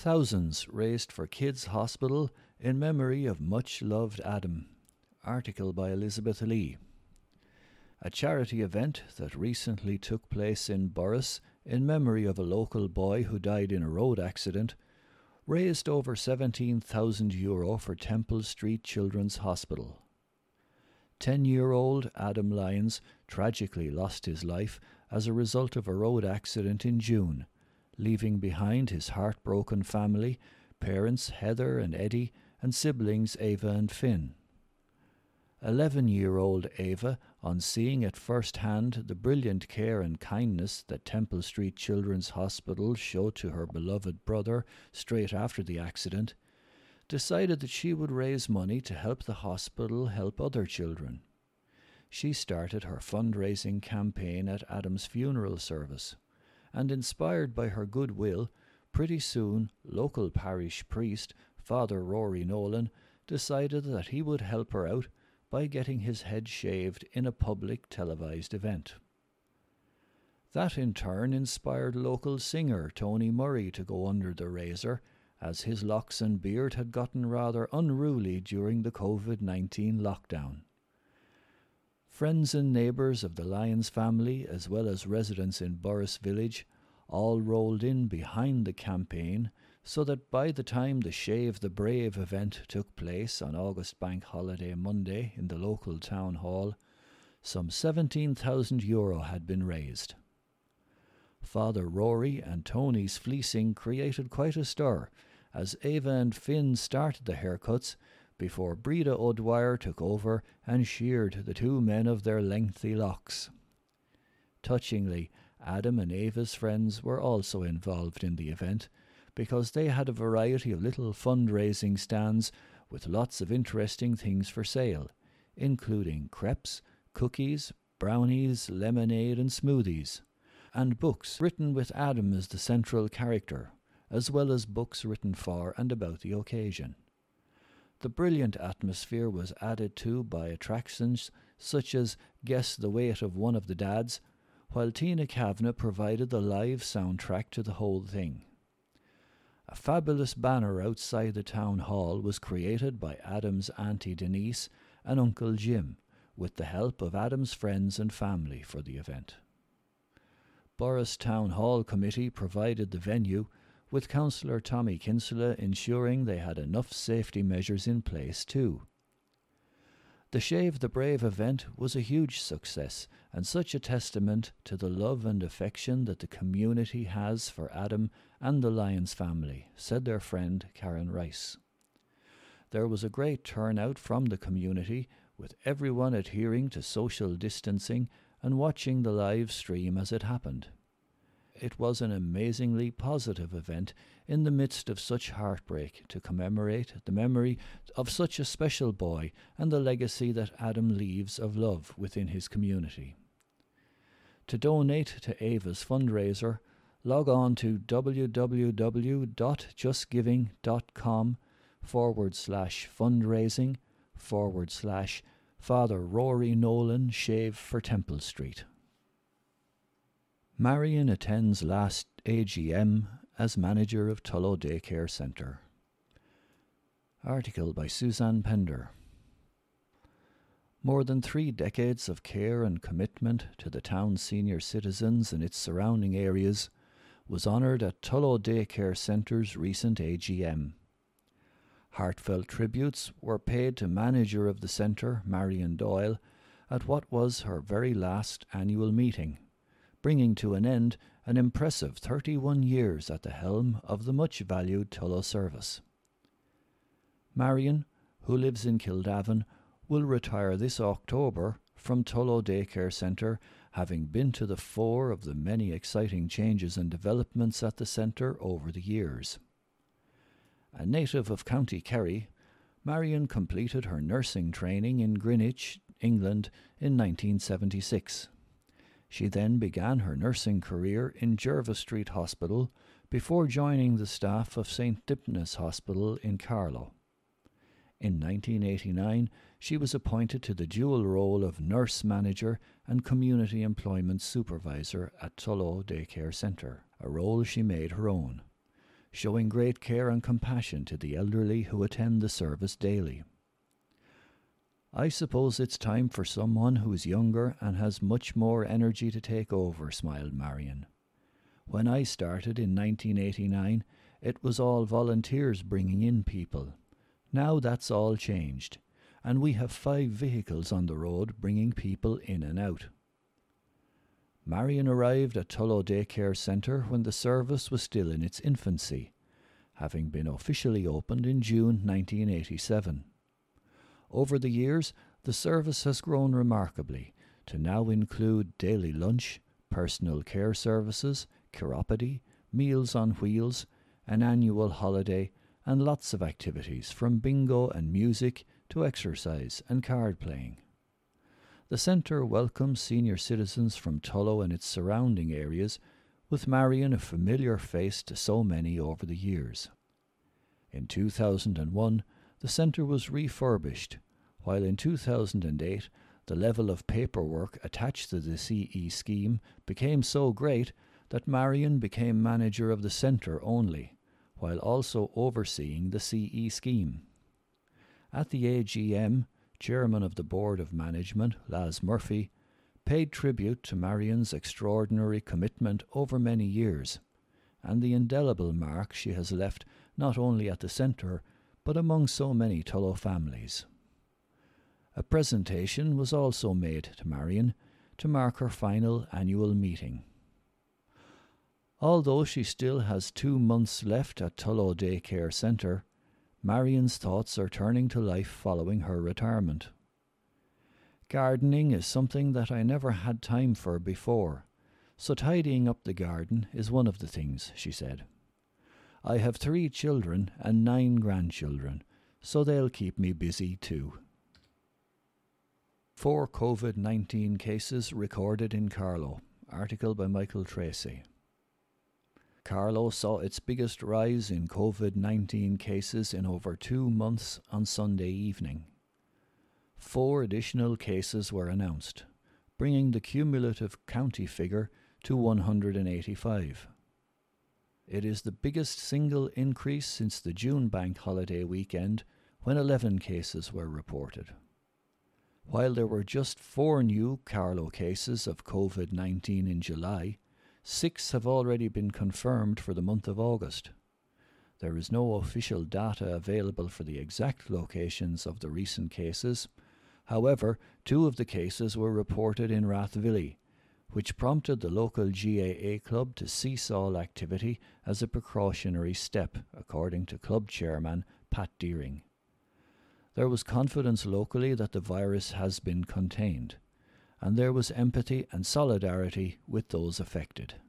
Thousands raised for Kids Hospital in memory of much loved Adam. Article by Elizabeth Lee. A charity event that recently took place in Borris in memory of a local boy who died in a road accident raised over 17,000 euro for Temple Street Children's Hospital. 10 year old Adam Lyons tragically lost his life as a result of a road accident in June leaving behind his heartbroken family, parents Heather and Eddie, and siblings Ava and Finn. Eleven year old Ava, on seeing at first hand the brilliant care and kindness that Temple Street Children's Hospital showed to her beloved brother straight after the accident, decided that she would raise money to help the hospital help other children. She started her fundraising campaign at Adam's funeral service and inspired by her goodwill, pretty soon local parish priest, Father Rory Nolan, decided that he would help her out by getting his head shaved in a public televised event. That in turn inspired local singer Tony Murray to go under the razor, as his locks and beard had gotten rather unruly during the COVID 19 lockdown. Friends and neighbours of the Lyons family, as well as residents in Borris village, all rolled in behind the campaign so that by the time the Shave the Brave event took place on August Bank Holiday Monday in the local town hall, some 17,000 euro had been raised. Father Rory and Tony's fleecing created quite a stir as Ava and Finn started the haircuts before Breda O'Dwyer took over and sheared the two men of their lengthy locks. Touchingly, Adam and Ava's friends were also involved in the event because they had a variety of little fundraising stands with lots of interesting things for sale, including crepes, cookies, brownies, lemonade, and smoothies, and books written with Adam as the central character, as well as books written for and about the occasion. The brilliant atmosphere was added to by attractions such as Guess the Weight of One of the Dads, while Tina Kavanagh provided the live soundtrack to the whole thing. A fabulous banner outside the town hall was created by Adam's Auntie Denise and Uncle Jim, with the help of Adam's friends and family for the event. Borris Town Hall Committee provided the venue with Councillor Tommy Kinsella ensuring they had enough safety measures in place too. The Shave the Brave event was a huge success and such a testament to the love and affection that the community has for Adam and the Lyons family, said their friend Karen Rice. There was a great turnout from the community, with everyone adhering to social distancing and watching the live stream as it happened it was an amazingly positive event in the midst of such heartbreak to commemorate the memory of such a special boy and the legacy that Adam leaves of love within his community. To donate to Ava's fundraiser, log on to www.justgiving.com forward slash fundraising forward slash Father Rory Nolan Shave for Temple Street. Marion attends last AGM as manager of Tullow Daycare Centre. Article by Suzanne Pender. More than three decades of care and commitment to the town's senior citizens and its surrounding areas was honoured at Tullow Daycare Centre's recent AGM. Heartfelt tributes were paid to manager of the centre, Marion Doyle, at what was her very last annual meeting bringing to an end an impressive 31 years at the helm of the much valued Tullow service. Marion, who lives in Kildavin, will retire this October from Tullow Daycare Centre, having been to the fore of the many exciting changes and developments at the centre over the years. A native of County Kerry, Marion completed her nursing training in Greenwich, England in 1976. She then began her nursing career in Jervis Street Hospital before joining the staff of St. Dympna's Hospital in Carlow. In 1989, she was appointed to the dual role of nurse manager and community employment supervisor at Tullow Daycare Centre, a role she made her own. showing great care and compassion to the elderly who attend the service daily. I suppose it's time for someone who is younger and has much more energy to take over, smiled Marion. When I started in 1989, it was all volunteers bringing in people. Now that's all changed, and we have five vehicles on the road bringing people in and out. Marion arrived at Tullow Daycare Centre when the service was still in its infancy, having been officially opened in June 1987. Over the years, the service has grown remarkably to now include daily lunch, personal care services, chiropody, meals on wheels, an annual holiday, and lots of activities from bingo and music to exercise and card playing. The centre welcomes senior citizens from Tullow and its surrounding areas, with Marion a familiar face to so many over the years. In 2001, the centre was refurbished, while in 2008 the level of paperwork attached to the CE scheme became so great that Marion became manager of the centre only, while also overseeing the CE scheme. At the AGM, chairman of the Board of Management, Laz Murphy, paid tribute to Marion's extraordinary commitment over many years, and the indelible mark she has left not only at the centre, but among so many Tullow families. A presentation was also made to Marion to mark her final annual meeting. Although she still has two months left at Tullow Daycare Centre, Marion's thoughts are turning to life following her retirement. Gardening is something that I never had time for before, so tidying up the garden is one of the things, she said. I have three children and nine grandchildren, so they'll keep me busy too. Four COVID 19 cases recorded in Carlow. Article by Michael Tracy. Carlow saw its biggest rise in COVID 19 cases in over two months on Sunday evening. Four additional cases were announced, bringing the cumulative county figure to 185. It is the biggest single increase since the June bank holiday weekend when 11 cases were reported. While there were just four new Carlow cases of COVID 19 in July, six have already been confirmed for the month of August. There is no official data available for the exact locations of the recent cases. However, two of the cases were reported in Rathvilly, which prompted the local GAA club to cease all activity as a precautionary step, according to club chairman Pat Deering. There was confidence locally that the virus has been contained, and there was empathy and solidarity with those affected.